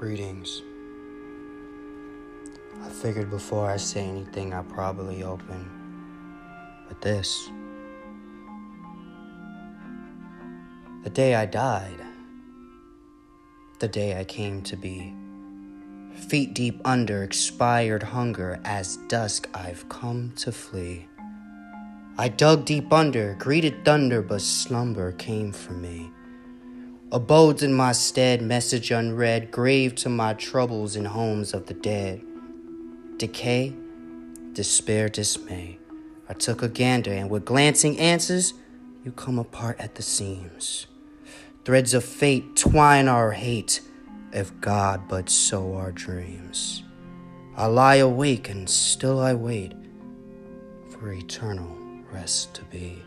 Greetings. I figured before I say anything, I'd probably open with this. The day I died, the day I came to be, feet deep under expired hunger, as dusk I've come to flee. I dug deep under, greeted thunder, but slumber came for me. Abodes in my stead, message unread, grave to my troubles in homes of the dead. Decay, despair, dismay. I took a gander, and with glancing answers, you come apart at the seams. Threads of fate twine our hate, if God but so our dreams. I lie awake, and still I wait for eternal rest to be.